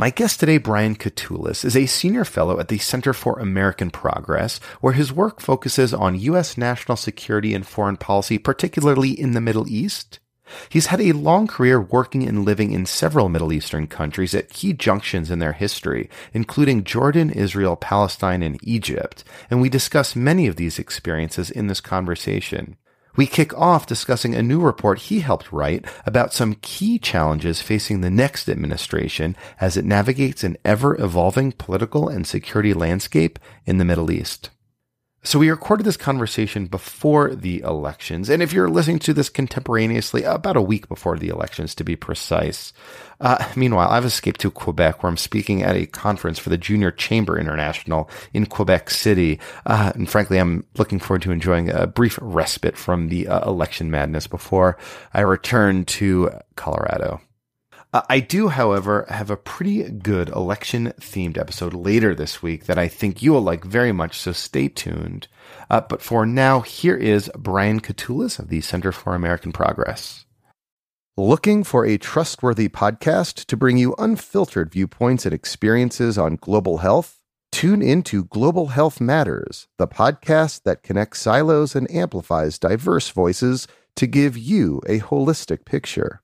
My guest today, Brian Katulis, is a senior fellow at the Center for American Progress, where his work focuses on U.S. national security and foreign policy, particularly in the Middle East. He's had a long career working and living in several Middle Eastern countries at key junctions in their history, including Jordan, Israel, Palestine, and Egypt, and we discuss many of these experiences in this conversation. We kick off discussing a new report he helped write about some key challenges facing the next administration as it navigates an ever evolving political and security landscape in the Middle East. So we recorded this conversation before the elections. And if you're listening to this contemporaneously, about a week before the elections to be precise. Uh, meanwhile, I've escaped to Quebec where I'm speaking at a conference for the Junior Chamber International in Quebec City. Uh, and frankly, I'm looking forward to enjoying a brief respite from the uh, election madness before I return to Colorado. Uh, I do, however, have a pretty good election themed episode later this week that I think you will like very much, so stay tuned. Uh, but for now, here is Brian Katulis of the Center for American Progress. Looking for a trustworthy podcast to bring you unfiltered viewpoints and experiences on global health? Tune into Global Health Matters, the podcast that connects silos and amplifies diverse voices to give you a holistic picture.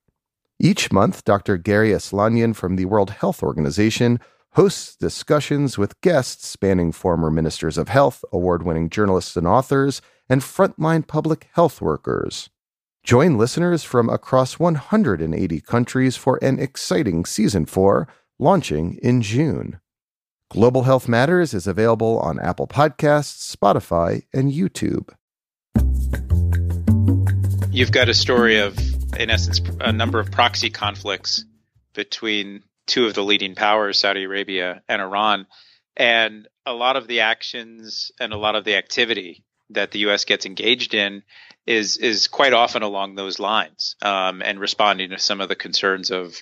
Each month, Dr. Garry Aslanyan from the World Health Organization hosts discussions with guests spanning former ministers of health, award winning journalists and authors, and frontline public health workers. Join listeners from across 180 countries for an exciting season four, launching in June. Global Health Matters is available on Apple Podcasts, Spotify, and YouTube. You've got a story of in essence, a number of proxy conflicts between two of the leading powers, Saudi Arabia and Iran. And a lot of the actions and a lot of the activity that the U.S. gets engaged in is is quite often along those lines, um, and responding to some of the concerns of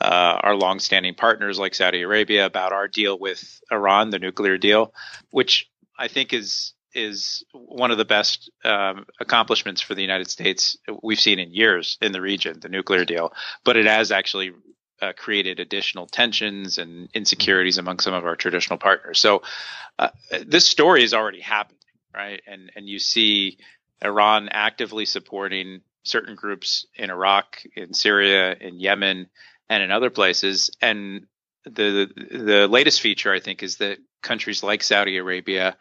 uh, our longstanding partners like Saudi Arabia about our deal with Iran, the nuclear deal, which I think is is one of the best um, accomplishments for the United States we've seen in years in the region, the nuclear deal. But it has actually uh, created additional tensions and insecurities among some of our traditional partners. So uh, this story is already happening, right? And and you see Iran actively supporting certain groups in Iraq, in Syria, in Yemen, and in other places. And the the latest feature, I think, is that countries like Saudi Arabia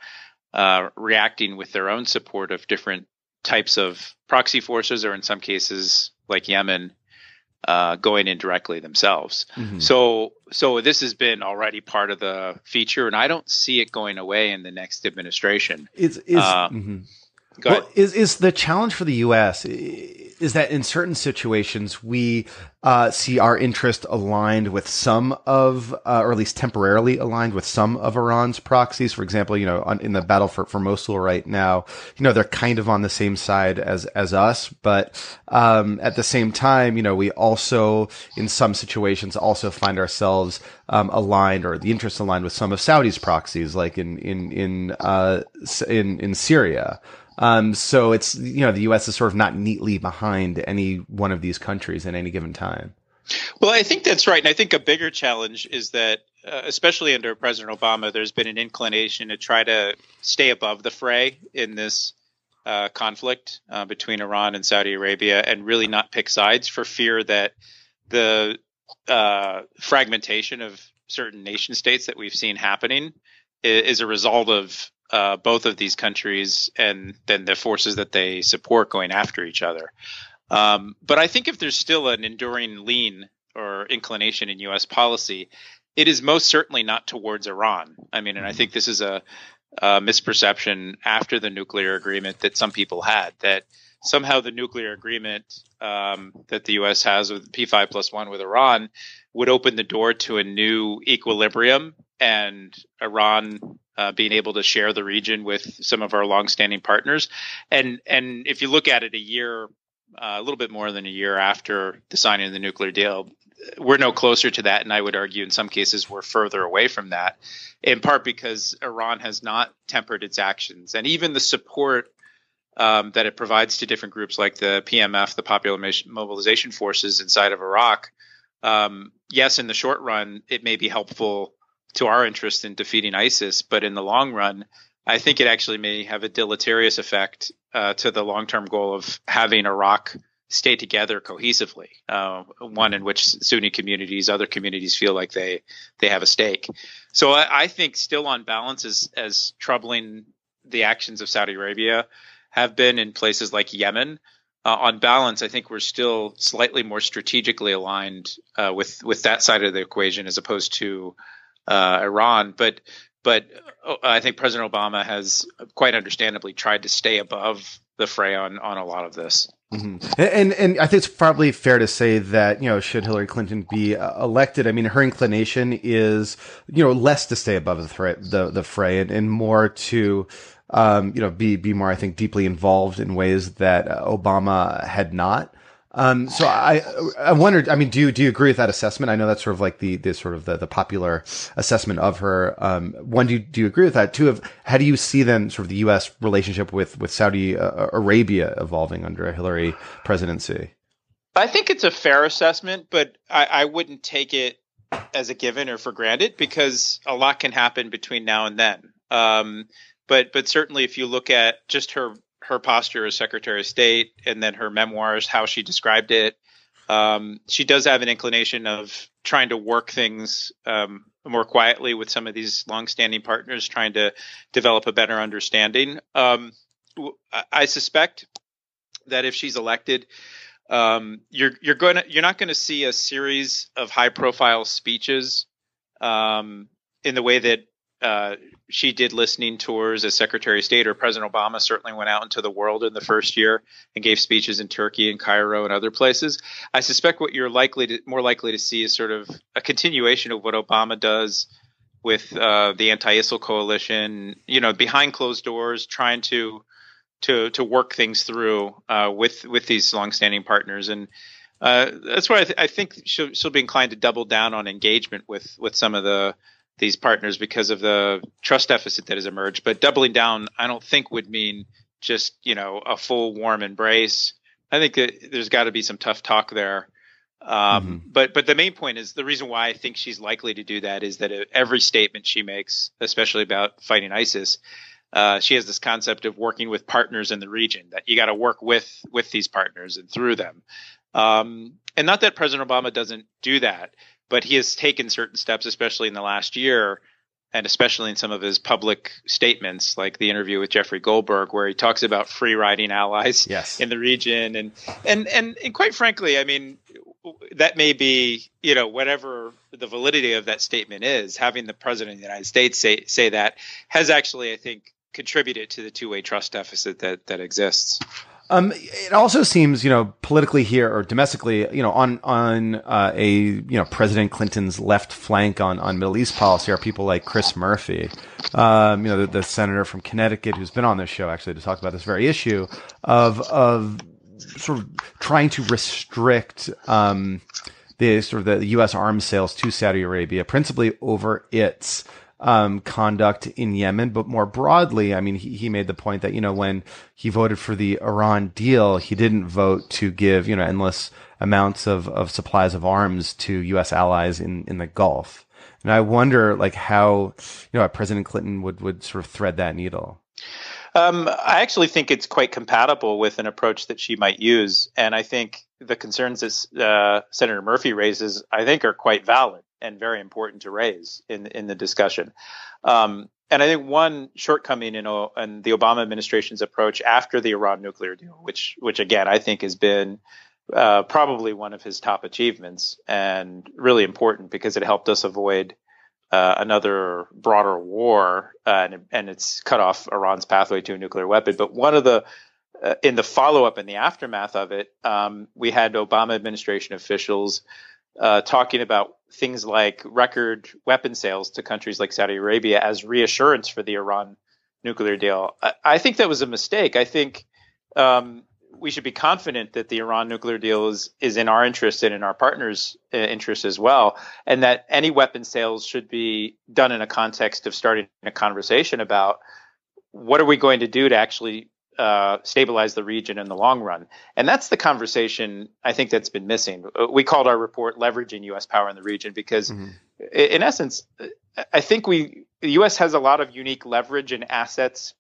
uh, reacting with their own support of different types of proxy forces, or in some cases, like Yemen, uh, going in directly themselves. Mm-hmm. So, so this has been already part of the feature, and I don't see it going away in the next administration. Is is uh, mm-hmm. Well, is is the challenge for the U.S. is that in certain situations we uh, see our interest aligned with some of, uh, or at least temporarily aligned with some of Iran's proxies. For example, you know, on, in the battle for, for Mosul right now, you know, they're kind of on the same side as, as us. But, um, at the same time, you know, we also, in some situations, also find ourselves, um, aligned or the interest aligned with some of Saudi's proxies, like in, in, in, uh, in, in Syria. Um, so it's, you know, the U.S. is sort of not neatly behind any one of these countries at any given time. Well, I think that's right. And I think a bigger challenge is that, uh, especially under President Obama, there's been an inclination to try to stay above the fray in this uh, conflict uh, between Iran and Saudi Arabia and really not pick sides for fear that the uh, fragmentation of certain nation states that we've seen happening is, is a result of uh, both of these countries and then the forces that they support going after each other. Um, but I think if there's still an enduring lean or inclination in U.S. policy, it is most certainly not towards Iran. I mean, and I think this is a, a misperception after the nuclear agreement that some people had that somehow the nuclear agreement um, that the U.S. has with P5 plus one with Iran would open the door to a new equilibrium and Iran uh, being able to share the region with some of our longstanding partners. And and if you look at it a year uh, a little bit more than a year after the signing of the nuclear deal. We're no closer to that, and I would argue in some cases we're further away from that, in part because Iran has not tempered its actions, and even the support um, that it provides to different groups like the PMF, the Popular Mobilization Forces inside of Iraq. Um, yes, in the short run, it may be helpful to our interest in defeating ISIS, but in the long run, I think it actually may have a deleterious effect uh, to the long term goal of having Iraq stay together cohesively. Uh, one in which Sunni communities, other communities feel like they they have a stake. So I, I think still on balance, as as troubling the actions of Saudi Arabia have been in places like Yemen. Uh, on balance, I think we're still slightly more strategically aligned uh, with with that side of the equation as opposed to uh, Iran. But but uh, I think President Obama has quite understandably tried to stay above the fray on on a lot of this. Mm-hmm. And and I think it's probably fair to say that you know should Hillary Clinton be uh, elected, I mean her inclination is you know less to stay above the fray, the the fray, and, and more to um, you know be be more I think deeply involved in ways that uh, Obama had not. Um, so I, I wondered, I mean, do you, do you agree with that assessment? I know that's sort of like the, the sort of the, the popular assessment of her. Um, one, do you, do you agree with that? Two, of how do you see then sort of the U.S. relationship with, with Saudi uh, Arabia evolving under a Hillary presidency? I think it's a fair assessment, but I, I wouldn't take it as a given or for granted because a lot can happen between now and then. Um, but but certainly if you look at just her her posture as Secretary of State and then her memoirs, how she described it. Um, she does have an inclination of trying to work things um, more quietly with some of these longstanding partners, trying to develop a better understanding. Um, I suspect that if she's elected, um, you're you're going you're not going to see a series of high profile speeches um, in the way that uh, she did listening tours as Secretary of State, or President Obama certainly went out into the world in the first year and gave speeches in Turkey and Cairo and other places. I suspect what you're likely to more likely to see is sort of a continuation of what Obama does with uh, the anti-ISIL coalition. You know, behind closed doors, trying to to to work things through uh, with with these longstanding partners and. Uh, that's why I, th- I think she'll, she'll be inclined to double down on engagement with with some of the these partners because of the trust deficit that has emerged. But doubling down, I don't think would mean just you know a full warm embrace. I think that there's got to be some tough talk there. Um, mm-hmm. But but the main point is the reason why I think she's likely to do that is that every statement she makes, especially about fighting ISIS, uh, she has this concept of working with partners in the region. That you got to work with with these partners and through them. Um, and not that President Obama doesn't do that, but he has taken certain steps, especially in the last year, and especially in some of his public statements, like the interview with Jeffrey Goldberg, where he talks about free riding allies yes. in the region, and, and and and quite frankly, I mean, that may be you know whatever the validity of that statement is. Having the president of the United States say say that has actually, I think, contributed to the two way trust deficit that that exists. Um, it also seems, you know, politically here or domestically, you know, on on uh, a you know President Clinton's left flank on on Middle East policy are people like Chris Murphy, um, you know, the, the, senator from Connecticut who's been on this show actually to talk about this very issue of of sort of trying to restrict um, the sort of the U.S. arms sales to Saudi Arabia, principally over its um, conduct in Yemen, but more broadly, I mean, he, he made the point that, you know, when he voted for the Iran deal, he didn't vote to give, you know, endless amounts of, of supplies of arms to U.S. allies in, in the Gulf. And I wonder, like, how, you know, President Clinton would, would sort of thread that needle. Um, I actually think it's quite compatible with an approach that she might use. And I think the concerns that uh, Senator Murphy raises, I think, are quite valid and very important to raise in in the discussion. Um, and I think one shortcoming in, in, the Obama administration's approach after the Iran nuclear deal, which which again I think has been uh, probably one of his top achievements and really important because it helped us avoid uh, another broader war uh, and, and it's cut off Iran's pathway to a nuclear weapon. But one of the uh, in the follow up and the aftermath of it, um, we had Obama administration officials uh, talking about things like record weapon sales to countries like Saudi Arabia as reassurance for the Iran nuclear deal. I, I think that was a mistake. I think um, we should be confident that the Iran nuclear deal is is in our interest and in our partners' uh, interest as well, and that any weapon sales should be done in a context of starting a conversation about what are we going to do to actually uh, stabilize the region in the long run. And that's the conversation I think that's been missing. Uh, we called our report leveraging U.S. power in the region because, mm-hmm. in essence, I think we the U.S. has a lot of unique leverage and assets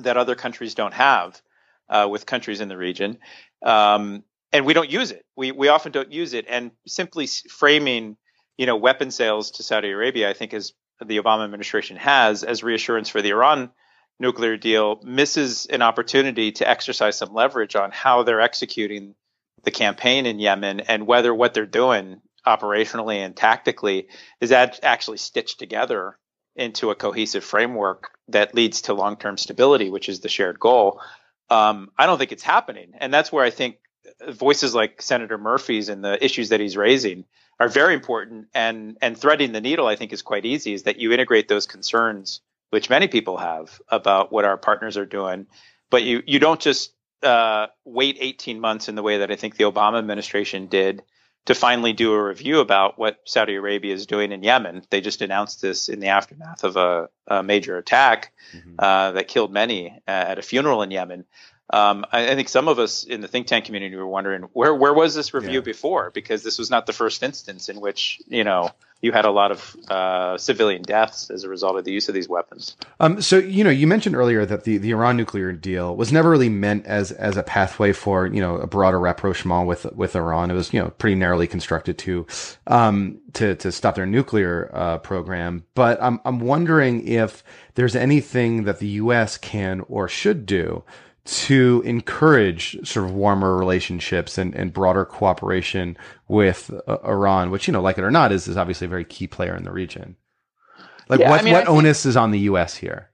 that other countries don't have uh, with countries in the region. Um, and we don't use it. We we often don't use it. And simply framing, you know, weapon sales to Saudi Arabia, I think, as the Obama administration has as reassurance for the Iran nuclear deal, misses an opportunity to exercise some leverage on how they're executing the campaign in Yemen and whether what they're doing operationally and tactically is that actually stitched together into a cohesive framework that leads to long-term stability, which is the shared goal um, I don't think it's happening. And that's where I think voices like Senator Murphy's and the issues that he's raising are very important. And and threading the needle, I think, is quite easy. Is that you integrate those concerns, which many people have about what our partners are doing, but you you don't just uh, wait 18 months in the way that I think the Obama administration did to finally do a review about what Saudi Arabia is doing in Yemen. They just announced this in the aftermath of a, a major attack mm-hmm. uh, that killed many uh, at a funeral in Yemen. Um, I, I, think some of us in the think tank community were wondering where where was this review yeah. before because this was not the first instance in which you know you had a lot of uh, civilian deaths as a result of the use of these weapons. Um, so you know, you mentioned earlier that the, the Iran nuclear deal was never really meant as as a pathway for you know a broader rapprochement with with Iran. It was you know pretty narrowly constructed to um, to to stop their nuclear uh, program. But I'm I'm wondering if there's anything that the U.S. can or should do to encourage sort of warmer relationships and, and broader cooperation with uh, Iran, which, you know, like it or not, is, is obviously a very key player in the region. Like, yeah, what, I mean, what onus is on the U.S. here?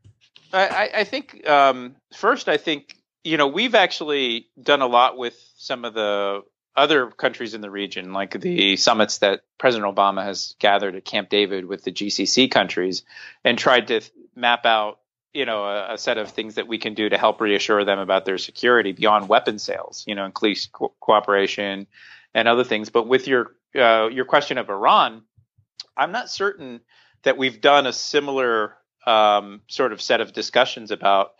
I, I think, um, first, I think, you know, we've actually done a lot with some of the other countries in the region, like the summits that President Obama has gathered at Camp David with the GCC countries, and tried to map out you know a, a, set of things that we can do to help reassure them about their security beyond weapon sales you know increased co- cooperation and other things. But with your uh, your question of iran i'm not certain that we've done a similar um, sort of set of discussions about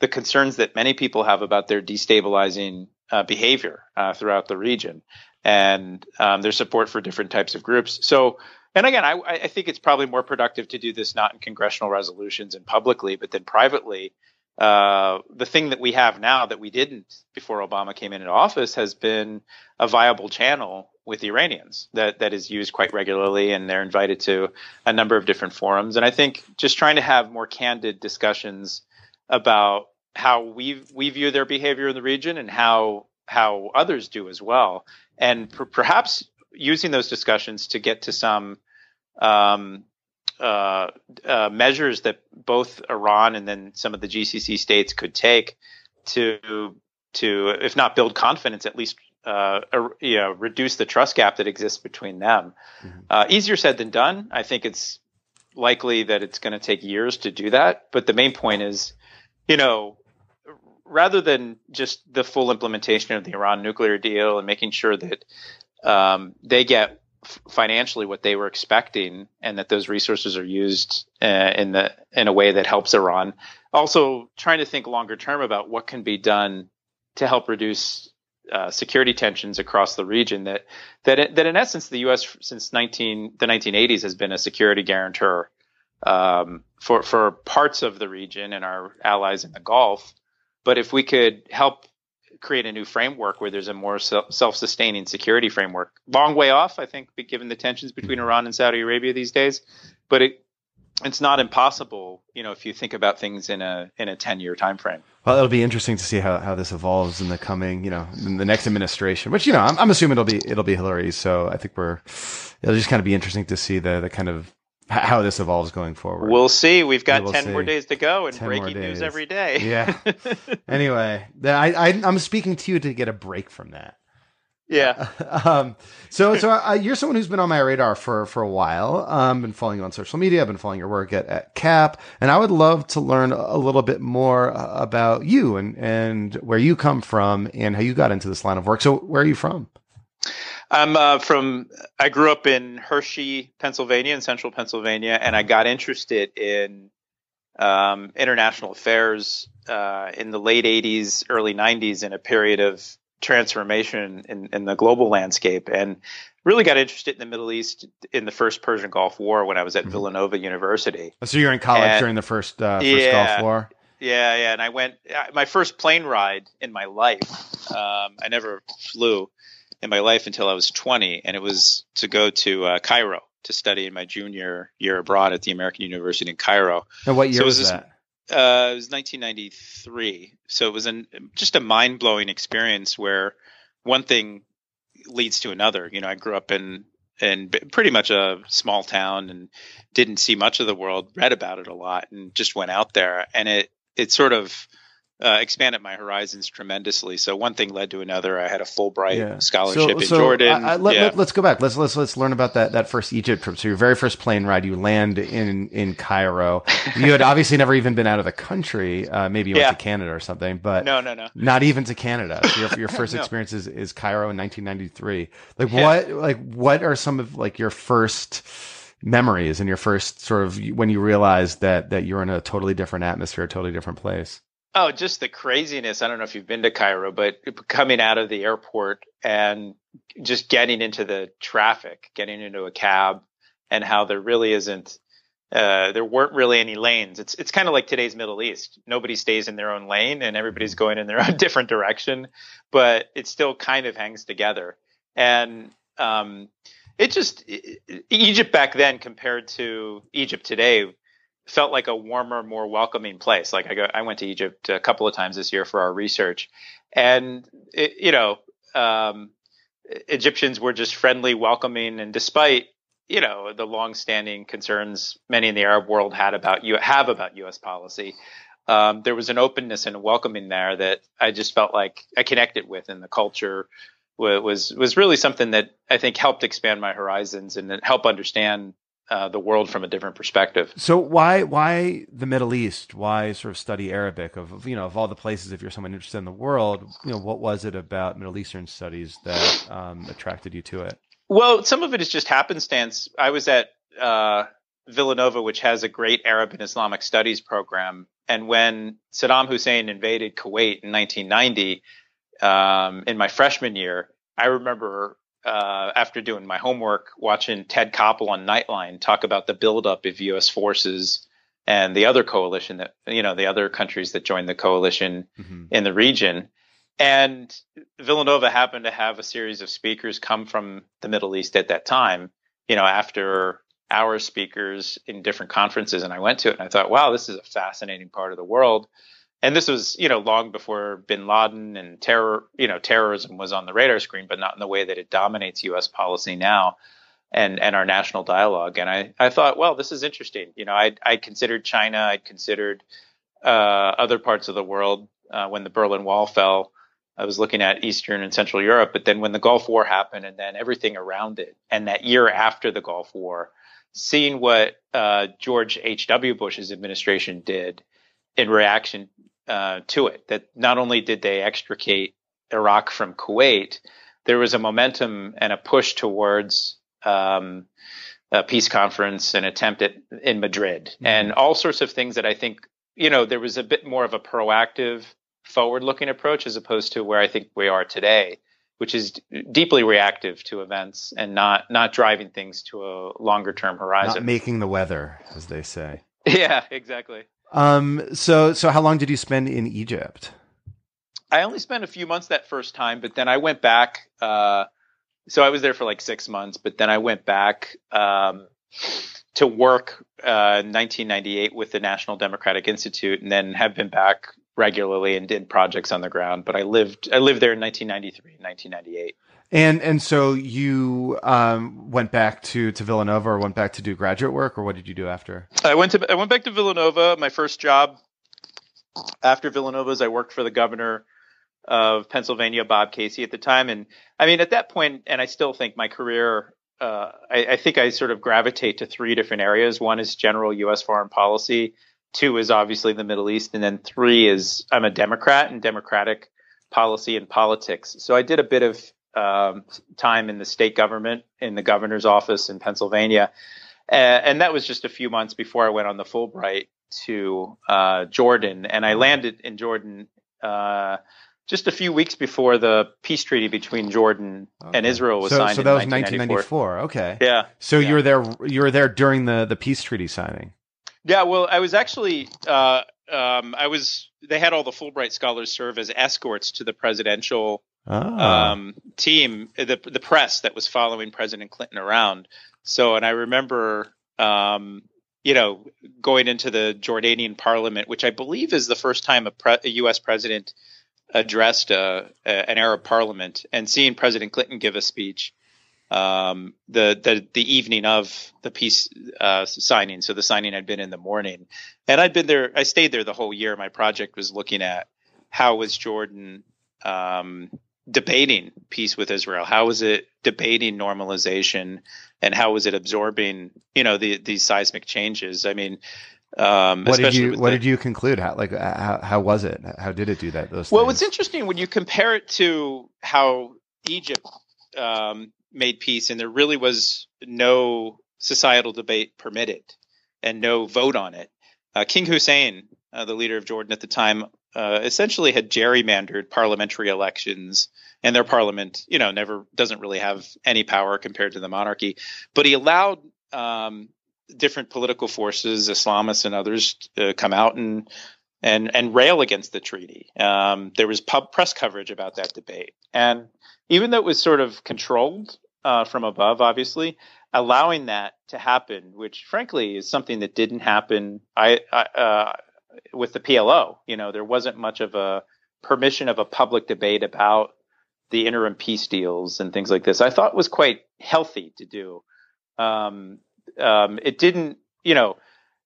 the concerns that many people have about their destabilizing uh, behavior uh, throughout the region. And um, their support for different types of groups. So and again, I, I, think it's probably more productive to do this not in congressional resolutions and publicly, but then privately. Uh, the thing that we have now that we didn't before Obama came into office has been a viable channel with the Iranians that that is used quite regularly, and they're invited to a number of different forums. And I think just trying to have more candid discussions about how we we view their behavior in the region and how how others do as well, and per- perhaps using those discussions to get to some um, uh, uh, measures that both Iran and then some of the GCC states could take to to if not build confidence, at least uh, you know, reduce the trust gap that exists between them. Mm-hmm. Uh, easier said than done. I think it's likely that it's going to take years to do that. But the main point is, you know, rather than just the full implementation of the Iran nuclear deal and making sure that um, they get financially what they were expecting and that those resources are used uh, in the in a way that helps Iran. Also, trying to think longer term about what can be done to help reduce uh, security tensions across the region. That that that in essence, the U.S. since 19 the 1980s has been a security guarantor um, for for parts of the region and our allies in the Gulf. But if we could help create a new framework where there's a more self-sustaining security framework. Long way off, I think, given the tensions between mm-hmm. Iran and Saudi Arabia these days. But it it's not impossible, you know, if you think about things in a in a ten year time frame. Well, it'll be interesting to see how, how this evolves in the coming, you know, in the next administration. Which you know, I'm, I'm assuming it'll be it'll be Hillary. So I think we're it'll just kind of be interesting to see the the kind of how this evolves going forward. We'll see. We've got we'll 10 see. more days to go and breaking news every day. yeah. anyway, I, I, I'm speaking to you to get a break from that. Yeah. um, so, so uh, you're someone who's been on my radar for for a while. Um, been following you on social media. I've been following your work at, at CAP, and I would love to learn a little bit more uh, about you and and where you come from and how you got into this line of work. So, where are you from? I'm uh, from. I grew up in Hershey, Pennsylvania, in central Pennsylvania, and I got interested in um, international affairs uh, in the late '80s, early '90s, in a period of transformation in, in the global landscape and really got interested in the Middle East in the first Persian Gulf War when I was at mm-hmm. Villanova University. So you're in college and, during the first, uh, first yeah, Gulf War? Yeah, yeah. And I went, my first plane ride in my life, um, I never flew in my life until I was 20, and it was to go to uh, Cairo to study in my junior year abroad at the American University in Cairo. And what year so was, was that? Uh, it was 1993. So it was an, just a mind blowing experience where one thing leads to another. You know, I grew up in in pretty much a small town and didn't see much of the world. Read about it a lot and just went out there, and it it sort of uh, expanded my horizons tremendously. So one thing led to another. I had a Fulbright yeah. scholarship so, in so Jordan. I, I, let, yeah. let, us go back. Let's let's let's learn about that that first Egypt trip. So your very first plane ride, you land in in Cairo. You had obviously never even been out of the country. Uh, maybe you went to Canada or something, but no, no, no, not even to Canada. So your your first no. experience is, is Cairo in 1993. Like what like what are some of like your first memories and your first sort of when you realized that that you're in a totally different atmosphere, a totally different place? Oh, just the craziness. I don't know if you've been to Cairo, but coming out of the airport and just getting into the traffic, getting into a cab, and how there really isn't, uh, there weren't really any lanes. It's it's kind of like today's Middle East. Nobody stays in their own lane, and everybody's going in their own different direction, but it still kind of hangs together. And um, it just Egypt back then compared to Egypt today felt like a warmer, more welcoming place. Like I go, I went to Egypt a couple of times this year for our research, and it, you know, um, Egyptians were just friendly, welcoming, and despite you know the long-standing concerns many in the Arab world had about you have about U.S. policy, um, there was an openness and a welcoming there that I just felt like I connected with, and the culture was was really something that I think helped expand my horizons and help understand uh, the world from a different perspective. So why why the Middle East? Why sort of study Arabic? Of you know of all the places, if you're someone interested in the world, you know what was it about Middle Eastern studies that um, attracted you to it? Well, some of it is just happenstance. I was at uh, Villanova, which has a great Arab and Islamic studies program, and when Saddam Hussein invaded Kuwait in 1990, um, in my freshman year, I remember uh, after doing my homework, watching Ted Koppel on Nightline talk about the buildup of U.S. forces and the other coalition that you know the other countries that joined the coalition mm-hmm. in the region. And Villanova happened to have a series of speakers come from the Middle East at that time. You know, after our speakers in different conferences, and I went to it and I thought, wow, this is a fascinating part of the world and this was you know long before bin laden and terror you know terrorism was on the radar screen but not in the way that it dominates us policy now and and our national dialogue. And i i thought well this is interesting. You know i i considered china i'd considered uh, other parts of the world uh, when the berlin wall fell. I was looking at eastern and central europe but then when the gulf war happened and then everything around it and that year after the gulf war seeing what uh, george h.w bush's administration did in reaction uh, to it. That not only did they extricate Iraq from Kuwait, there was a momentum and a push towards um, a peace conference, an attempt at in Madrid, mm-hmm. and all sorts of things that I think you know there was a bit more of a proactive, forward-looking approach as opposed to where I think we are today, which is d- deeply reactive to events and not not driving things to a longer-term horizon. Not making the weather, as they say. Yeah, exactly. Um, so, so how long did you spend in Egypt? I only spent a few months that first time, but then I went back. Uh, so I was there for like six months, but then I went back um, to work uh, in 1998 with the National Democratic Institute, and then have been back regularly and did projects on the ground. But I lived I lived there in 1993 and 1998. And and so you um, went back to, to Villanova or went back to do graduate work or what did you do after? I went to I went back to Villanova. My first job after Villanova is I worked for the governor of Pennsylvania, Bob Casey at the time. And I mean, at that point, and I still think my career, uh, I, I, think I sort of gravitate to three different areas. One is general U.S. foreign policy. Two is obviously the Middle East. And then three is I'm a Democrat and Democratic policy and politics. So I did a bit of um, time in the state government, in the governor's office in Pennsylvania. Uh, and that was just a few months before I went on the Fulbright to uh, Jordan. And I landed in Jordan uh, just a few weeks before the peace treaty between Jordan okay. and Israel was so, signed. So that was 1994. Okay. Yeah. So yeah. you were there. You were there during the the peace treaty signing. Yeah. Well, I was actually. Uh, um, I was. They had all the Fulbright scholars serve as escorts to the presidential ah. um, team, the the press that was following President Clinton around. So, and I remember. Um, you know, going into the Jordanian parliament, which I believe is the first time a, pre- a U.S. president addressed a, a, an Arab parliament and seeing President Clinton give a speech um, the, the the evening of the peace uh, signing. So the signing had been in the morning, and I'd been there. I stayed there the whole year. My project was looking at how was Jordan um, debating peace with Israel? How was it debating normalization, and how was it absorbing you know the, these seismic changes? I mean, um, what did you What the, did you conclude? How like how, how was it? How did it do that? Those well, things? what's interesting when you compare it to how Egypt um, made peace, and there really was no societal debate permitted and no vote on it. Uh, King Hussein, uh, the leader of Jordan at the time, uh, essentially had gerrymandered parliamentary elections, and their parliament, you know, never doesn't really have any power compared to the monarchy. But he allowed um, different political forces, Islamists and others, uh, come out and and and rail against the treaty. Um, there was pub press coverage about that debate, and even though it was sort of controlled uh, from above, obviously, allowing that to happen, which frankly is something that didn't happen. I, I uh, with the PLO, you know, there wasn't much of a permission of a public debate about the interim peace deals and things like this. I thought was quite healthy to do. Um, um, it didn't, you know,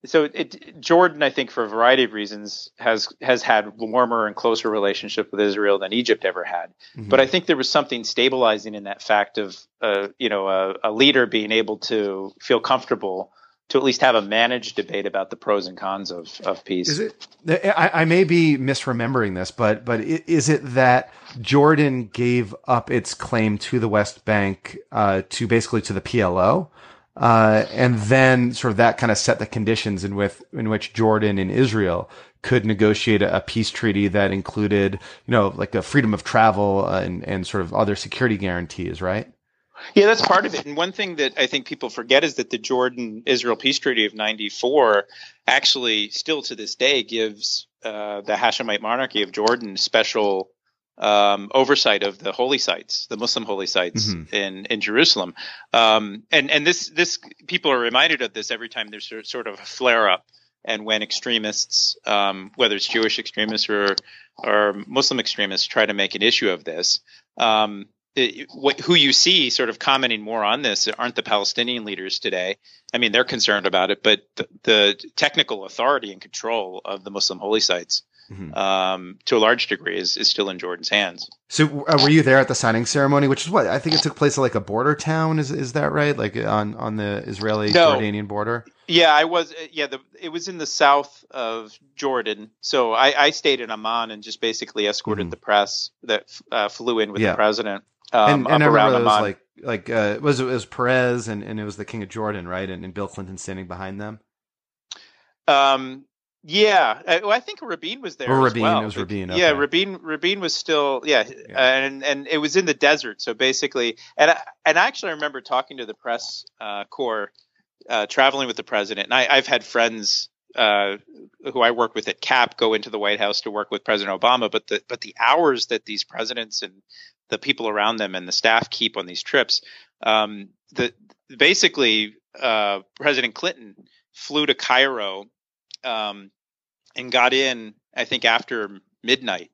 so it, Jordan, I think, for a variety of reasons, has has had warmer and closer relationship with Israel than Egypt ever had. Mm-hmm. But I think there was something stabilizing in that fact of, uh, you know, a, a, leader being able to feel comfortable to at least have a managed debate about the pros and cons of, of peace. Is it? I, I may be misremembering this, but but is it that Jordan gave up its claim to the West Bank uh, to basically to the PLO? Uh, and then sort of that kind of set the conditions in with in which Jordan and Israel could negotiate a, a peace treaty that included, you know, like a freedom of travel uh, and, and sort of other security guarantees, right? Yeah, that's part of it. And one thing that I think people forget is that the Jordan Israel peace treaty of 94 actually still to this day gives uh, the Hashemite monarchy of Jordan special um, oversight of the holy sites, the Muslim holy sites mm-hmm. in in Jerusalem. Um, and and this this people are reminded of this every time there's sort of a flare up, and when extremists, um, whether it's Jewish extremists or or Muslim extremists, try to make an issue of this. Uh, what, who you see sort of commenting more on this aren't the Palestinian leaders today. I mean, they're concerned about it, but the, the technical authority and control of the Muslim holy sites mm-hmm. um, to a large degree, is, is still in Jordan's hands. So, uh, were you there at the signing ceremony? Which is what I think it took place at like a border town. Is is that right? Like on on the Israeli Jordanian no. border? Yeah, I was. Uh, yeah, the, it was in the south of Jordan. So I, I stayed in Amman and just basically escorted mm-hmm. the press that uh, flew in with yeah. the president. Um, and, and I remember it was like like uh, it was it was Peres and, and it was the King of Jordan, right? And, and Bill Clinton standing behind them. Um, yeah, I, well, I think Rabin was there. Or Rabin, well. it was Rabin. Okay. Yeah, Rabin. Rabin was still yeah, yeah, and and it was in the desert. So basically, and I, and I actually remember talking to the press uh, corps, uh, traveling with the president, and I, have had friends uh, who I work with at CAP go into the White House to work with President Obama, but the but the hours that these presidents and the people around them and the staff keep on these trips, um, the basically uh, President Clinton flew to Cairo. Um, and got in, I think, after midnight,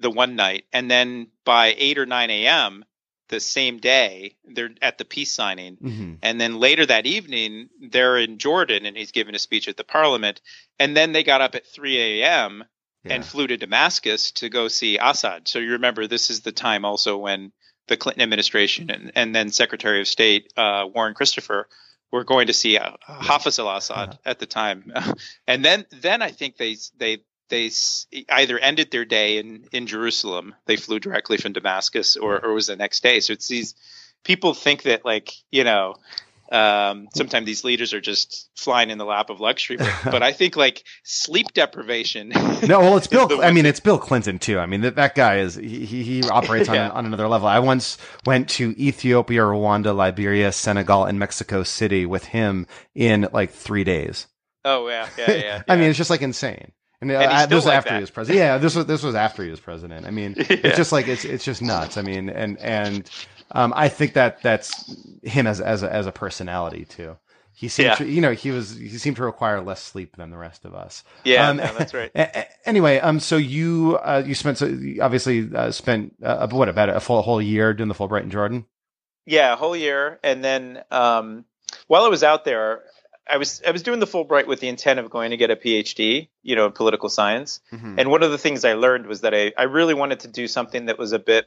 the one night. And then by 8 or 9 a.m., the same day, they're at the peace signing. Mm-hmm. And then later that evening, they're in Jordan and he's giving a speech at the parliament. And then they got up at 3 a.m. yeah. and flew to Damascus to go see Assad. So you remember this is the time also when the Clinton administration and, and then Secretary of State uh, Warren Christopher were going to see uh, Hafez al-Assad yeah. at the time, and then then I think they they they either ended their day in in Jerusalem. They flew directly from Damascus, or or was the next day. So it's these people think that like you know um, sometimes these leaders are just flying in the lap of luxury, but, but I think like sleep deprivation. no, well, it's Bill. I mean, it's Bill Clinton too. I mean, that, that guy is he he operates on, yeah. on another level. I once went to Ethiopia, Rwanda, Liberia, Senegal, and Mexico City with him in like three days. Oh yeah, yeah, yeah. yeah. I mean, it's just like insane. And, and uh, this was like after that. he was president. Yeah, this was this was after he was president. I mean, yeah. it's just like it's it's just nuts. I mean, and and um, I think that that's him as as a, as a personality too. He seemed, yeah. to, you know, he was he seemed to require less sleep than the rest of us. Yeah, um, that's right. anyway, um, so you uh, you spent so obviously uh, spent uh, what about a full whole year doing the Fulbright in Jordan? Yeah, a whole year, and then um, while I was out there, I was I was doing the Fulbright with the intent of going to get a PhD, you know, in political science. Mm-hmm. And one of the things I learned was that I, I really wanted to do something that was a bit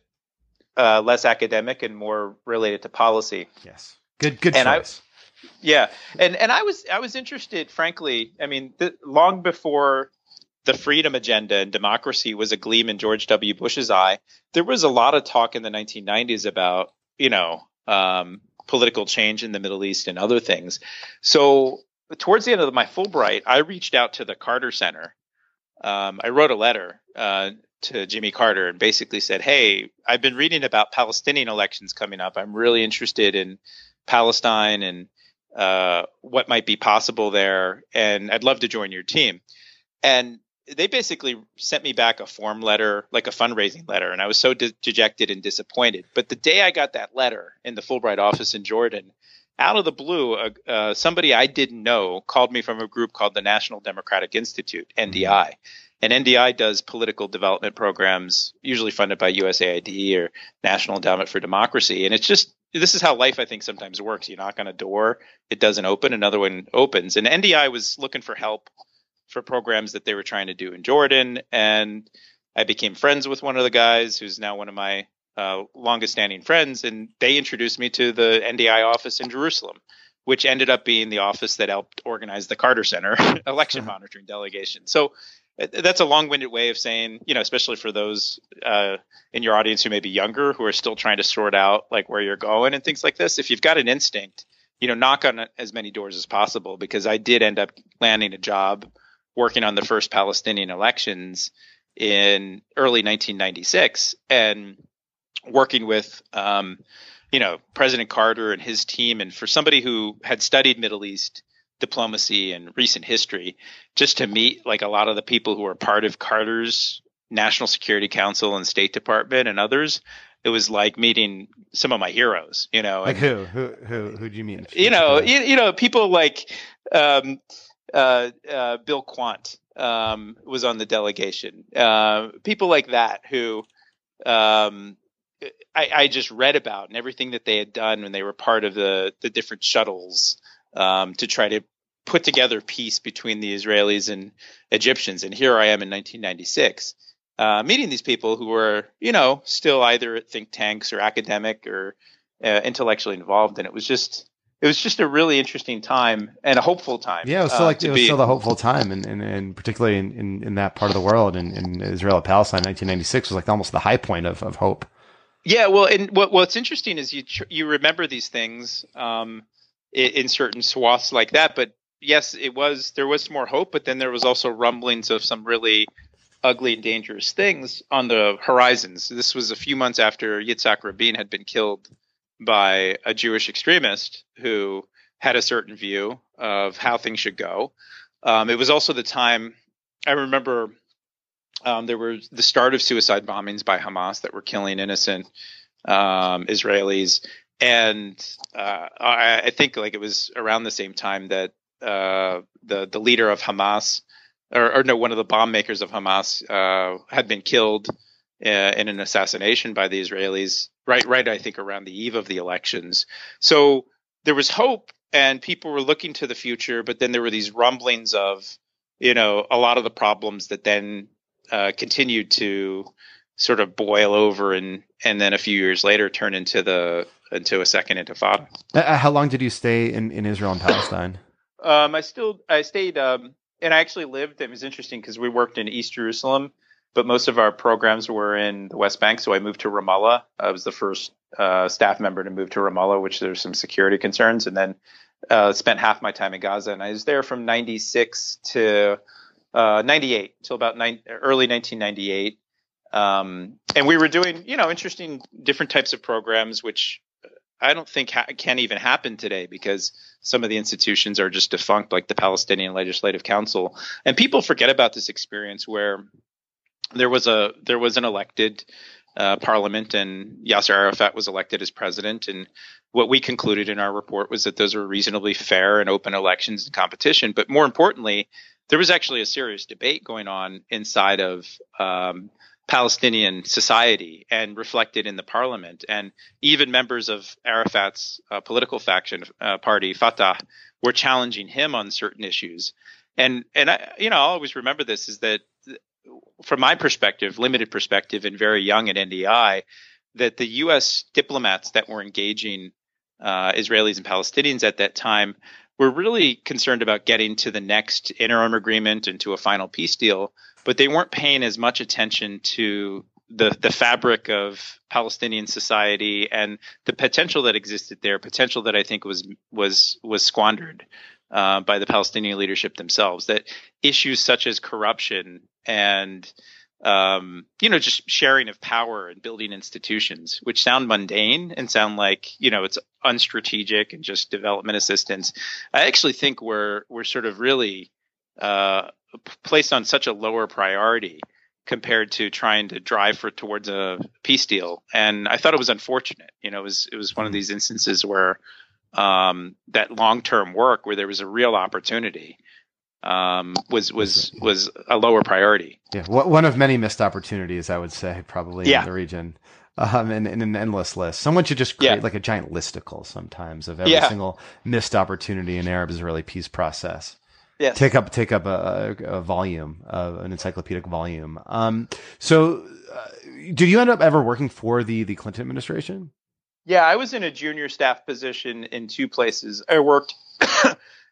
uh, less academic and more related to policy. Yes, good, good and choice. I, yeah, and and I was I was interested, frankly. I mean, th- long before the freedom agenda and democracy was a gleam in George W. Bush's eye, there was a lot of talk in the 1990s about you know um, political change in the Middle East and other things. So towards the end of my Fulbright, I reached out to the Carter Center. Um, I wrote a letter uh, to Jimmy Carter and basically said, "Hey, I've been reading about Palestinian elections coming up. I'm really interested in Palestine and uh, what might be possible there, and I'd love to join your team." And they basically sent me back a form letter, like a fundraising letter, and I was so de- dejected and disappointed. But the day I got that letter in the Fulbright office in Jordan, out of the blue, uh, uh, somebody I didn't know called me from a group called the National Democratic Institute (NDI), and NDI does political development programs, usually funded by USAID or National Endowment for Democracy. And it's just this is how life I think sometimes works. You knock on a door, it doesn't open, another one opens. And NDI was looking for help for programs that they were trying to do in Jordan, and I became friends with one of the guys who's now one of my uh, longest standing friends, and they introduced me to the NDI office in Jerusalem, which ended up being the office that helped organize the Carter Center election uh-huh. monitoring delegation. So that's a long-winded way of saying, you know, especially for those uh, in your audience who may be younger, who are still trying to sort out like where you're going and things like this. If you've got an instinct, you know, knock on as many doors as possible. Because I did end up landing a job working on the first Palestinian elections in early 1996, and working with, um, you know, President Carter and his team. And for somebody who had studied Middle East diplomacy and recent history just to meet like a lot of the people who are part of Carter's National Security Council and State Department and others. It was like meeting some of my heroes, you know. Like who? Who? Who? Who'd you mean? You know, you, you, know, people like um, uh, uh, Bill Quandt um, was on the delegation. Uh, people like that who um, I, I, just read about and everything that they had done when they were part of the the different shuttles um, to try to put together peace between the Israelis and Egyptians. And here I am in 1996, uh, meeting these people who were, you know, still either at think tanks or academic or uh, intellectually involved. And it was just, it was just a really interesting time and a hopeful time. Yeah, it was still uh, like it was be. still the hopeful time, and, and, and particularly in, in, in, that part of the world, in, in Israel, and Palestine, 1996 was like almost the high point of, of hope. Yeah, well, and what what's interesting is you you remember these things. Um, in, in certain swaths like that. But yes, it was there was more hope, but then there was also rumblings of some really ugly and dangerous things on the horizons. This was a few months after Yitzhak Rabin had been killed by a Jewish extremist who had a certain view of how things should go. Um, it was also the time I remember um, there were the start of suicide bombings by Hamas that were killing innocent um, Israelis and uh, I, I, think like it was around the same time that uh, the the leader of Hamas, or, or, no, one of the bomb makers of Hamas, uh, had been killed uh, in an assassination by the Israelis. Right, right. I think around the eve of the elections. So there was hope, and people were looking to the future. But then there were these rumblings of, you know, a lot of the problems that then uh, continued to sort of boil over and and then a few years later turn into the into a second intifada. Uh, how long did you stay in, in Israel and Palestine? Um, I still I stayed um, and I actually lived. It was interesting because we worked in East Jerusalem, but most of our programs were in the West Bank. So I moved to Ramallah. I was the first uh, staff member to move to Ramallah, which there's some security concerns, and then uh, spent half my time in Gaza. And I was there from '96 to uh, 98 till about nine, early 1998. Um, and we were doing, you know, interesting different types of programs, which I don't think ha- can even happen today because some of the institutions are just defunct, like the Palestinian Legislative Council. And people forget about this experience where there was a there was an elected uh, parliament, and Yasser Arafat was elected as president. And what we concluded in our report was that those were reasonably fair and open elections and competition. But more importantly, there was actually a serious debate going on inside of um, Palestinian society and reflected in the parliament. And even members of Arafat's uh, political faction uh, party, Fatah, were challenging him on certain issues. And and I, you know, I'll always remember this is that from my perspective, limited perspective, and very young at NDI, that the U.S. diplomats that were engaging uh, Israelis and Palestinians at that time were really concerned about getting to the next interim agreement and to a final peace deal but they weren't paying as much attention to the the fabric of Palestinian society and the potential that existed there, potential that I think was was was squandered uh, by the Palestinian leadership themselves. That issues such as corruption and um, you know just sharing of power and building institutions, which sound mundane and sound like you know it's unstrategic and just development assistance. I actually think we're we're sort of really uh, placed on such a lower priority compared to trying to drive for towards a peace deal. And I thought it was unfortunate. You know, it was it was one of these instances where um, that long term work, where there was a real opportunity, um, was was was a lower priority. Yeah, one of many missed opportunities, I would say, probably yeah. in the region. Um, and, and, an endless list. Someone should just create yeah. like a giant listicle sometimes of every yeah. single missed opportunity in Arab-Israeli peace process. Yes. Take up take up a, a volume, uh, an encyclopedic volume. Um, so, uh, did you end up ever working for the the Clinton administration? Yeah, I was in a junior staff position in two places. I worked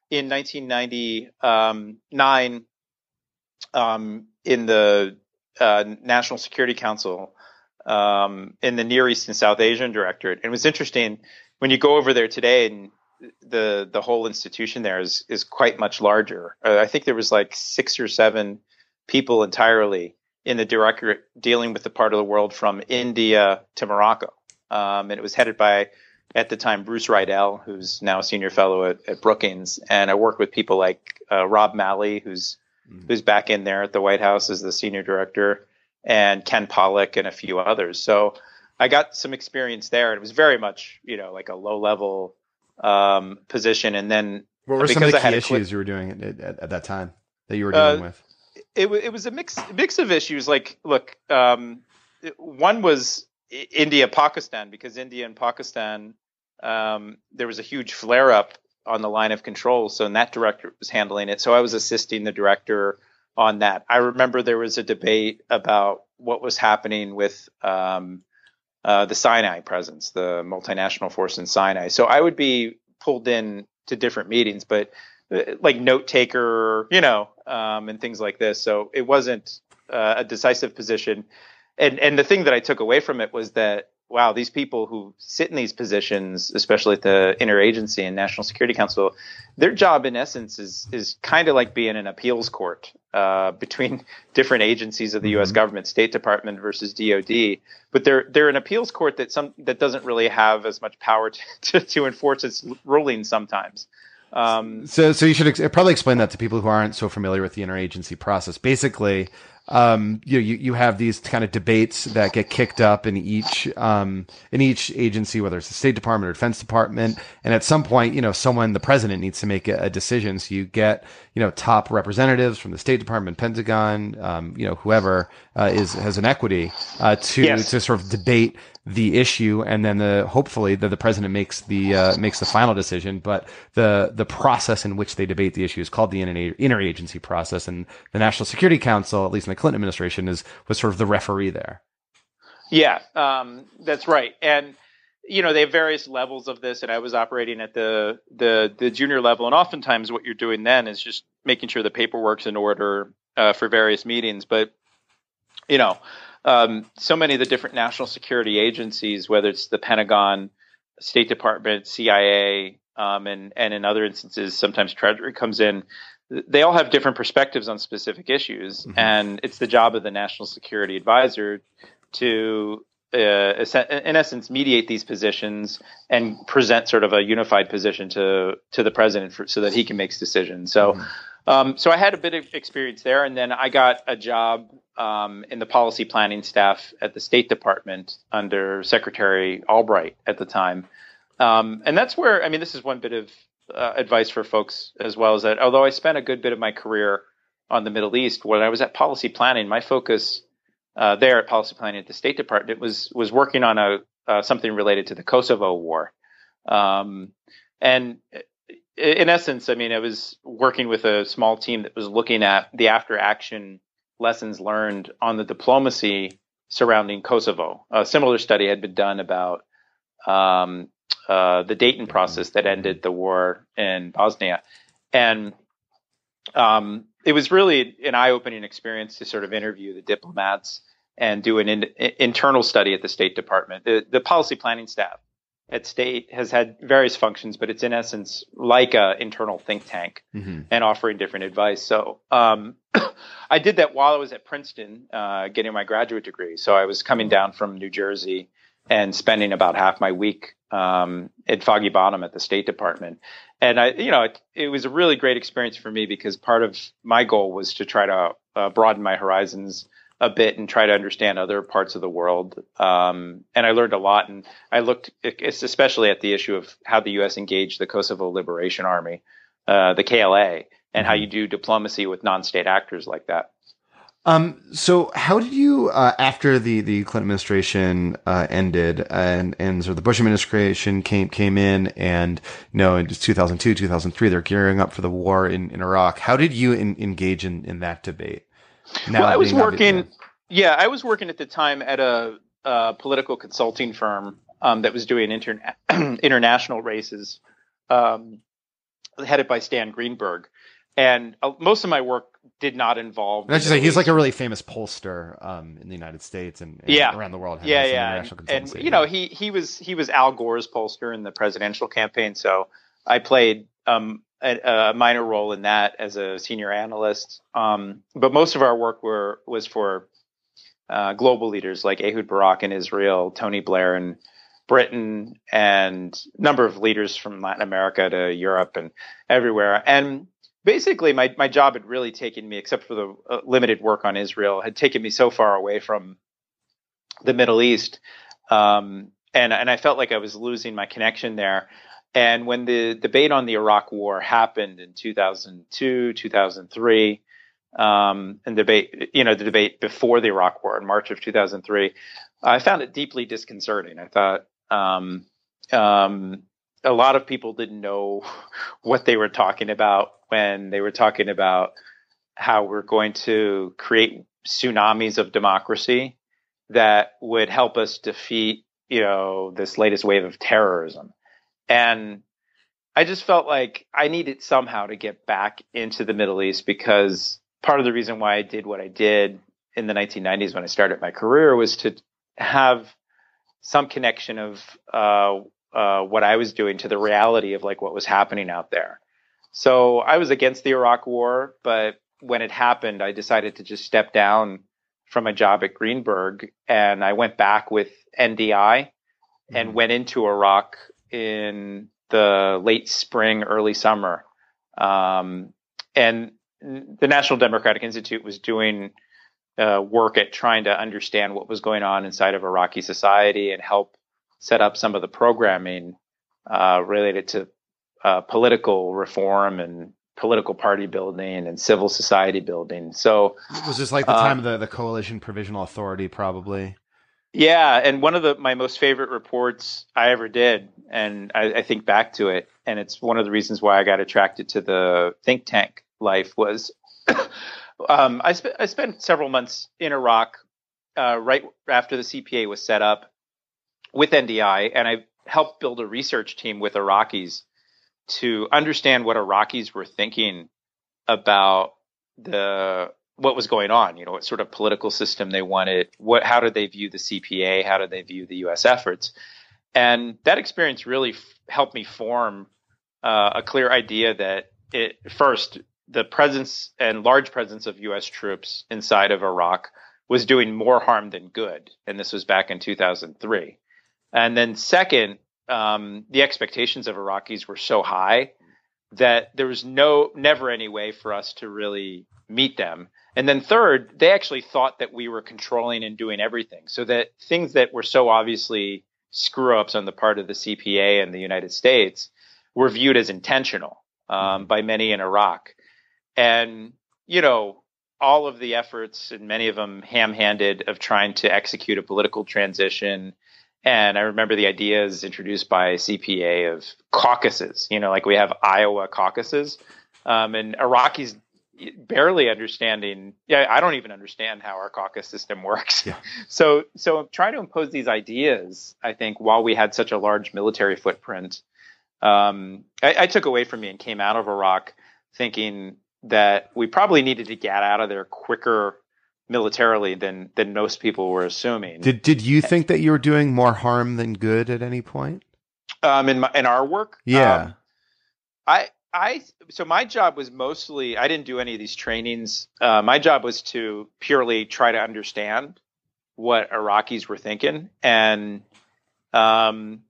in 1999 um, in the uh, National Security Council um, in the Near East and South Asian Directorate. And it was interesting when you go over there today and the the whole institution there is is quite much larger. Uh, I think there was like six or seven people entirely in the directorate dealing with the part of the world from India to Morocco, um, and it was headed by at the time Bruce Riedel, who's now a senior fellow at, at Brookings, and I worked with people like uh, Rob Malley, who's mm-hmm. who's back in there at the White House as the senior director, and Ken Pollack and a few others. So I got some experience there. It was very much you know like a low level um, position, and then what were some of the key issues quit, you were doing at, at, at, that time that you were dealing uh, with? It, it was a mix mix of issues. Like, look, um, one was India Pakistan because India and Pakistan um, there was a huge flare up on the line of control, so and that director was handling it. So I was assisting the director on that. I remember there was a debate about what was happening with um, uh, the Sinai presence, the multinational force in Sinai. So I would be pulled in to different meetings, but uh, like note taker, you know, um, and things like this. So it wasn't uh, a decisive position. And and the thing that I took away from it was that wow, these people who sit in these positions, especially at the interagency and National Security Council, their job in essence is is kind of like being an appeals court uh, between different agencies of the U.S. Mm-hmm. government, State Department versus DoD. But they're they're an appeals court that some that doesn't really have as much power to, to, to enforce its rulings sometimes. Um, so, so you should ex- probably explain that to people who aren't so familiar with the interagency process. Basically, um, you, you you have these kind of debates that get kicked up in each um, in each agency, whether it's the State Department or Defense Department, and at some point, you know, someone the president needs to make a, a decision. So you get you know top representatives from the State Department, Pentagon, um, you know, whoever uh, is has an equity uh, to yes. to sort of debate the issue, and then the hopefully that the president makes the uh, makes the final decision. But the the process in which they debate the issue is called the interagency process, and the National Security Council, at least in the the Clinton administration is was sort of the referee there. Yeah, um, that's right. And you know they have various levels of this, and I was operating at the the the junior level, and oftentimes what you're doing then is just making sure the paperwork's in order uh, for various meetings. But you know, um, so many of the different national security agencies, whether it's the Pentagon, State Department, CIA, um, and and in other instances, sometimes Treasury comes in. They all have different perspectives on specific issues, mm-hmm. and it's the job of the national security advisor to uh, in essence mediate these positions and present sort of a unified position to to the president for, so that he can make decisions. So, mm-hmm. um, so I had a bit of experience there, and then I got a job um, in the policy planning staff at the State Department under Secretary Albright at the time, um, and that's where I mean this is one bit of uh, advice for folks as well as that although I spent a good bit of my career on the Middle East when I was at policy planning, my focus uh, there at policy planning at the State Department was was working on a uh, something related to the Kosovo War, um, and in essence, I mean, I was working with a small team that was looking at the after action lessons learned on the diplomacy surrounding Kosovo. A similar study had been done about um, uh, the Dayton process that ended the war in Bosnia, and um, it was really an eye-opening experience to sort of interview the diplomats and do an in, internal study at the State Department. The, the, policy planning staff at State has had various functions, but it's in essence like an internal think tank mm-hmm. and offering different advice. So um, I did that while I was at Princeton uh, getting my graduate degree. So I was coming down from New Jersey and spending about half my week um, at Foggy Bottom at the State Department. And I, you know, it, it, was a really great experience for me because part of my goal was to try to uh, broaden my horizons a bit and try to understand other parts of the world. Um, and I learned a lot. And I looked especially at the issue of how the U.S. engaged the Kosovo Liberation Army, uh, the KLA, and how mm-hmm. you do diplomacy with non-state actors like that. Um, so how did you, uh, after the, the Clinton administration, uh, ended and, and sort of the Bush administration came, came in and, you know, in 2002, 2003, they're gearing up for the war in, in Iraq. How did you in, engage in, in that debate? Now well, I was working, yeah, I was working at the time at a, a political consulting firm, um, that was doing inter- international races, um, headed by Stan Greenberg and uh, most of my work did not involve. That's just like he's like a really famous pollster um, in the United States and, and yeah. around the world. Yeah, yeah, and, and you know he he was he was Al Gore's pollster in the presidential campaign, so I played um, a, a, minor role in that as a senior analyst. Um, but most of our work were was for uh, global leaders like Ehud Barak in Israel, Tony Blair in Britain, and a number of leaders from Latin America to Europe and everywhere. And basically my, my job had really taken me, except for the uh, limited work on Israel, had taken me so far away from the Middle East. Um, and, and I felt like I was losing my connection there. And when the debate on the Iraq war happened in 2002, 2003, um, and debate, you know, the debate before the Iraq war in March of 2003, I found it deeply disconcerting. I thought, um, um, a lot of people didn't know what they were talking about when they were talking about how we're going to create tsunamis of democracy that would help us defeat, you know, this latest wave of terrorism. And I just felt like I needed somehow to get back into the Middle East because part of the reason why I did what I did in the 1990s when I started my career was to have some connection of uh, uh, what I was doing to the reality of like what was happening out there. So I was against the Iraq War, but when it happened, I decided to just step down from a job at Greenberg, and I went back with NDI mm-hmm. and went into Iraq in the late spring, early summer. Um, and the National Democratic Institute was doing uh, work at trying to understand what was going on inside of Iraqi society and help set up some of the programming uh, related to uh, political reform and political party building and civil society building. So it was this like the time of uh, the, the coalition provisional authority probably? Yeah, and one of the my most favorite reports I ever did, and I, I, think back to it, and it's one of the reasons why I got attracted to the think tank life was Um, I, sp- I spent several months in Iraq uh, right after the CPA was set up with NDI, and I helped build a research team with Iraqis to understand what Iraqis were thinking about the what was going on. You know, what sort of political system they wanted. What, how did they view the CPA? How did they view the U.S. efforts? And that experience really f- helped me form uh, a clear idea that it first the presence and large presence of U.S. troops inside of Iraq was doing more harm than good, and this was back in 2003. And then second, um, the expectations of Iraqis were so high that there was no never any way for us to really meet them. And then third, they actually thought that we were controlling and doing everything, so that things that were so obviously screw ups on the part of the CPA and the United States were viewed as intentional um, by many in Iraq. And you know, all of the efforts and many of them ham-handed of trying to execute a political transition and I remember the ideas introduced by CPA of caucuses, you know, like we have Iowa caucuses, um, and Iraqis barely understanding. Yeah, I don't even understand how our caucus system works. Yeah. So, so trying to impose these ideas, I think, while we had such a large military footprint, um, I, I took away from me and came out of Iraq thinking that we probably needed to get out of there quicker militarily than than most people were assuming. Did did you think that you were doing more harm than good at any point? Um, in my, in our work, yeah. Um, I I so my job was mostly I didn't do any of these trainings. Uh, my job was to purely try to understand what Iraqis were thinking, and um,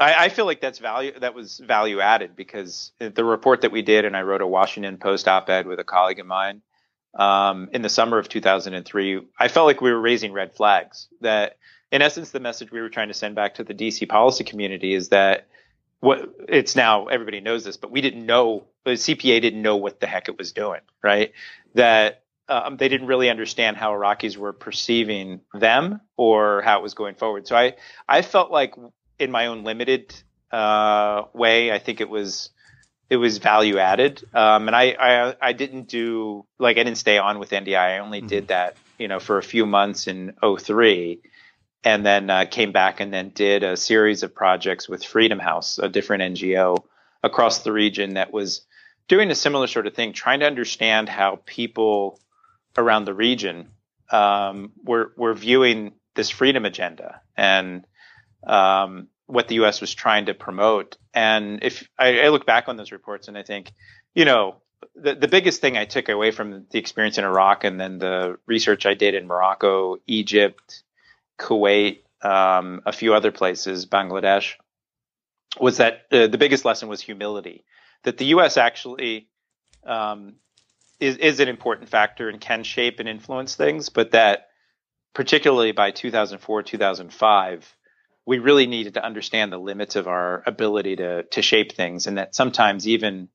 I, I feel like that's value that was value added because the report that we did, and I wrote a Washington Post op-ed with a colleague of mine um, in the summer of 2003, I felt like we were raising red flags. That, in essence, the message we were trying to send back to the DC policy community is that what it's now everybody knows this, but we didn't know the CPA didn't know what the heck it was doing, right? That um, they didn't really understand how Iraqis were perceiving them or how it was going forward. So I I felt like in my own limited uh, way, I think it was it was value added. Um, and I, I, I didn't do like I didn't stay on with NDI. I only mm-hmm. did that you know for a few months in 03 and then uh, came back and then did a series of projects with Freedom House, a different NGO across the region that was doing a similar sort of thing, trying to understand how people around the region um, were were viewing this freedom agenda and um, what the U.S. was trying to promote. And if I, I, look back on those reports, and I think, you know, the the biggest thing I took away from the experience in Iraq and then the research I did in Morocco, Egypt, Kuwait, um, a few other places, Bangladesh, was that uh, the biggest lesson was humility. That the U.S. actually um, is is an important factor and can shape and influence things, but that particularly by 2004 2005 we really needed to understand the limits of our ability to to shape things, and that sometimes even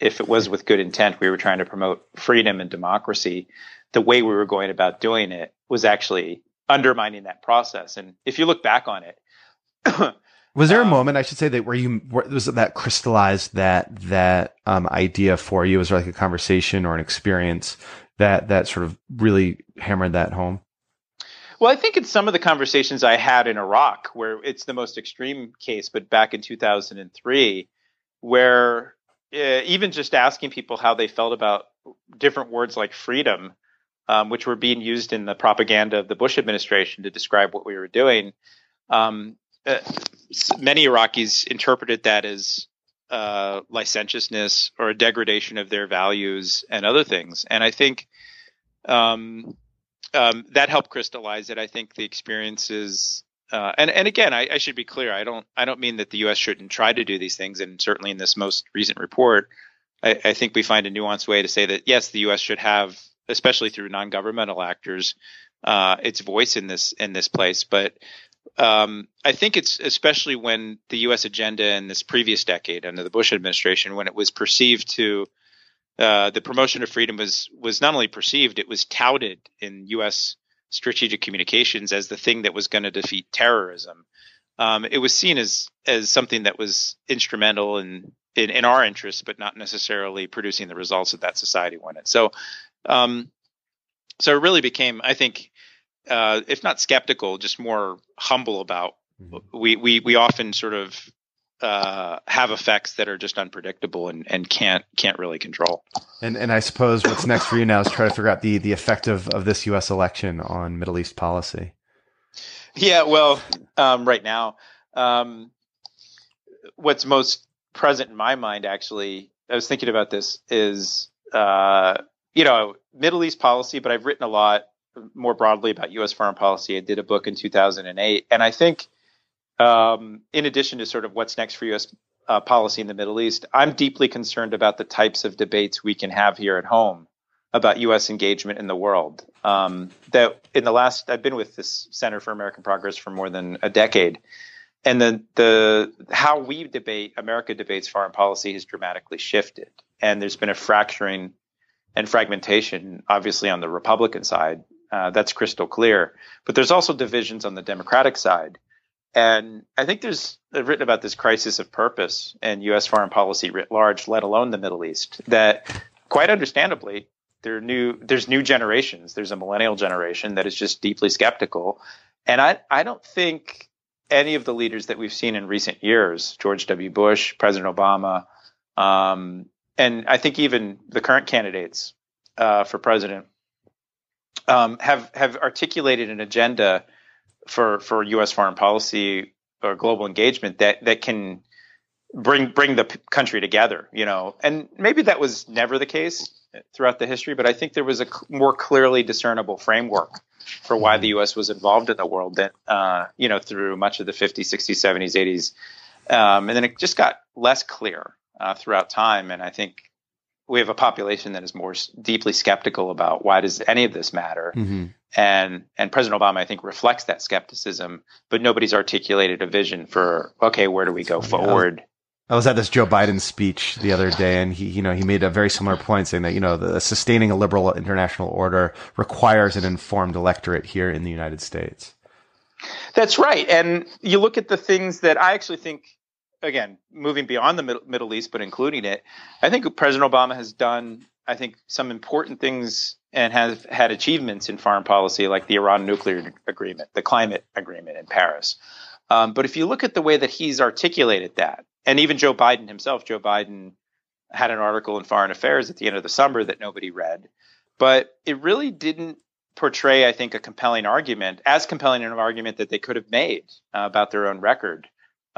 if it was with good intent, we were trying to promote freedom and democracy. The way we were going about doing it was actually undermining that process. And if you look back on it, was there a um, moment I should say that where you where, was that crystallized that that um, idea for you? Was there like a conversation or an experience that that sort of really hammered that home? Well, I think it's some of the conversations I had in Iraq, where it's the most extreme case, but back in 2003, where uh, even just asking people how they felt about different words like freedom, um, which were being used in the propaganda of the Bush administration to describe what we were doing, um, uh, many Iraqis interpreted that as uh, licentiousness or a degradation of their values and other things. And I think um, um, that helped crystallize it. I think the experiences, uh, and and again, I, I, should be clear. I don't I don't mean that the U.S. shouldn't try to do these things. And certainly in this most recent report, I, I think we find a nuanced way to say that yes, the U.S. should have, especially through non-governmental actors, uh, its voice in this in this place. But um, I think it's especially when the U.S. agenda in this previous decade under the Bush administration, when it was perceived to uh, the promotion of freedom was was not only perceived, it was touted in U.S. strategic communications as the thing that was going to defeat terrorism. Um, it was seen as as something that was instrumental in, in, in our interests, but not necessarily producing the results that that society wanted. So, um, so it really became, I think, uh, if not skeptical, just more humble about. Mm-hmm. We we we often sort of uh, have effects that are just unpredictable and, and can't can't really control. And and I suppose what's next for you now is try to figure out the the effect of, of this U.S. election on Middle East policy. Yeah, well, um, right now, um, what's most present in my mind, actually, I was thinking about this is, uh, you know, Middle East policy, but I've written a lot more broadly about U.S. foreign policy. I did a book in 2008, and I think, um, in addition to sort of what's next for U.S. Uh, policy in the Middle East, I'm deeply concerned about the types of debates we can have here at home about U.S. engagement in the world. Um, that in the last, I've been with this Center for American Progress for more than a decade, and the the how we debate America debates foreign policy has dramatically shifted, and there's been a fracturing and fragmentation, obviously on the Republican side. Uh, that's crystal clear, but there's also divisions on the Democratic side. And I think there's I've written about this crisis of purpose in U.S. foreign policy writ large, let alone the Middle East. That, quite understandably, there new there's new generations. There's a millennial generation that is just deeply skeptical, and I I don't think any of the leaders that we've seen in recent years, George W. Bush, President Obama, um, and I think even the current candidates uh, for president um, have have articulated an agenda for for U.S. foreign policy or global engagement that that can bring bring the p- country together. You know, and maybe that was never the case throughout the history, but I think there was a more clearly discernible framework for why the U.S. was involved in the world that uh, you know through much of the 50s, 60s, 70s, 80s, um, and then it just got less clear uh, throughout time. And I think we have a population that is more deeply skeptical about why does any of this matter. Mm-hmm. And and President Obama, I think, reflects that skepticism, but nobody's articulated a vision for okay, where do we go forward? I was at this Joe Biden speech the other day, and he, you know, he made a very similar point, saying that you know, the, sustaining a liberal international order requires an informed electorate here in the United States. That's right, and you look at the things that I actually think, again, moving beyond the Middle East, but including it, I think President Obama has done, I think, some important things and has had achievements in foreign policy, like the Iran nuclear agreement, the climate agreement in Paris. Um, but if you look at the way that he's articulated that, and even Joe Biden himself, Joe Biden had an article in Foreign Affairs at the end of the summer that nobody read, but it really didn't portray, I think, a compelling argument, as compelling an argument that they could have made uh, about their own record.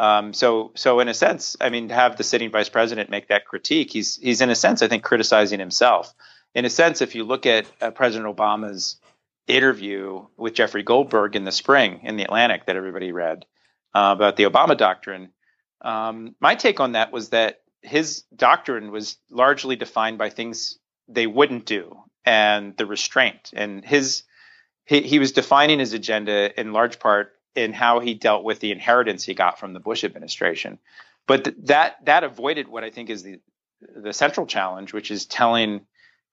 Um, so, so in a sense, I mean, to have the sitting vice president make that critique, he's he's in a sense, I think, criticizing himself. In a sense, if you look at uh, President Obama's interview with Jeffrey Goldberg in the spring in the Atlantic that everybody read uh, about the Obama doctrine, um, my take on that was that his doctrine was largely defined by things they wouldn't do and the restraint. And his he, he was defining his agenda in large part in how he dealt with the inheritance he got from the Bush administration. But th- that that avoided what I think is the the central challenge, which is telling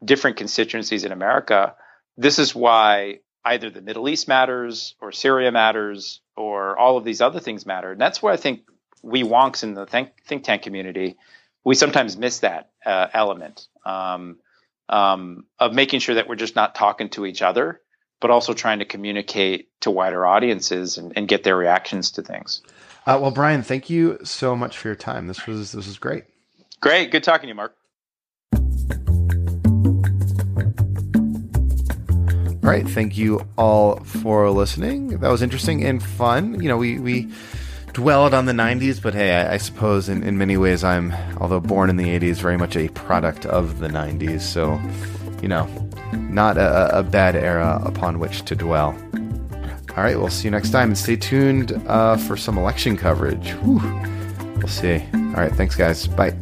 different constituencies in America this is why either the Middle East matters or Syria matters or all of these other things matter. And that's where I think we wonks in the think, think tank community, we sometimes miss that uh, element um, um, of making sure that we're just not talking to each other, but also trying to communicate to wider audiences and, and get their reactions to things. Uh, well, Brian, thank you so much for your time. This was this was great. Great, good talking to you, Mark. All right, thank you all for listening. That was interesting and fun. You know, we we dwelled on the 90s, but hey, I, I suppose in, in many ways I'm, although born in the 80s, very much a product of the 90s. So, you know, not a, a bad era upon which to dwell. All right, we'll see you next time and stay tuned uh, for some election coverage. Whew. We'll see. All right, thanks, guys. Bye.